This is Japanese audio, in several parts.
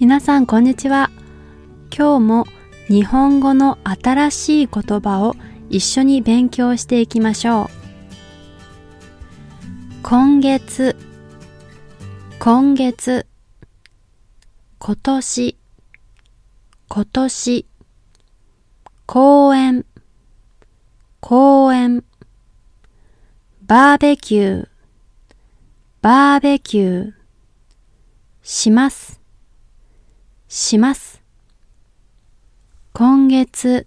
皆さんこんにちは。今日も日本語の新しい言葉を一緒に勉強していきましょう。今月、今月、今年、今年、公園、公園、バーベキュー、バーベキュー、します、します。今月、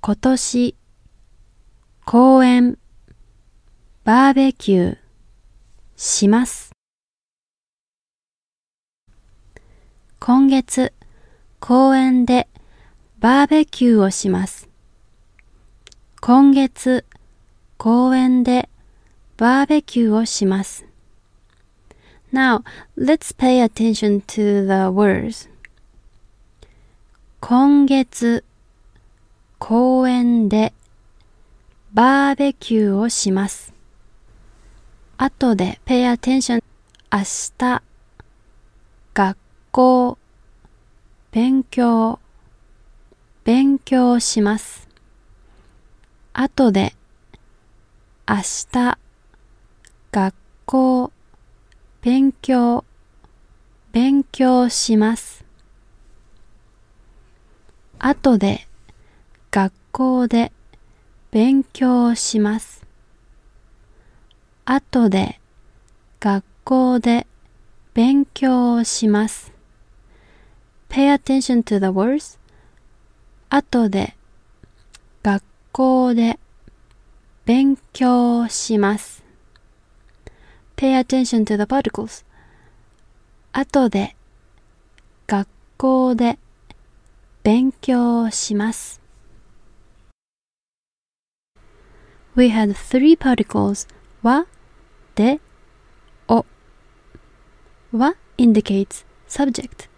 今年、公園、バーベキュー、します。今月、公園でバーベキューをします。今月、公園でバーベキューをします。Now, let's pay attention to the words. 今月、公園でバーベキューをします。後で pay attention 明日、学校、勉強、勉強します。後で明日、学校、勉強、勉強します。後で、学校で、勉強します。後で、学校で、勉強します。Pay attention to the words. 後で、学校で、勉強します。pay attention to the particles. 後で、学校で、勉強します。We had three particles は、で、お。は indicates subject.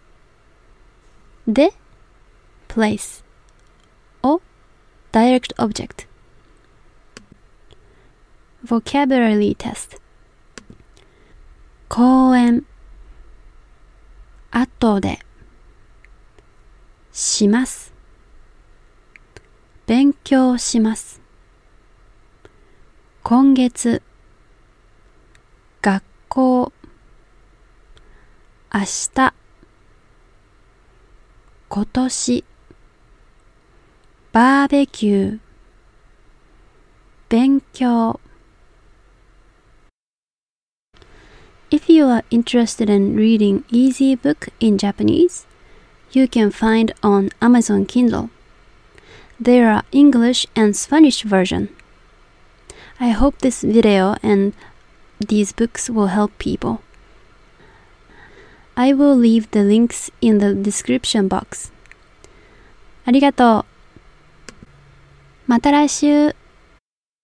で、place. お direct object. Vocabulary test 公園後で します勉強します今月学校明日今年バーベキュー勉強 If you are interested in reading easy book in Japanese, you can find on Amazon Kindle. There are English and Spanish version. I hope this video and these books will help people. I will leave the links in the description box. ありがとう。また来週。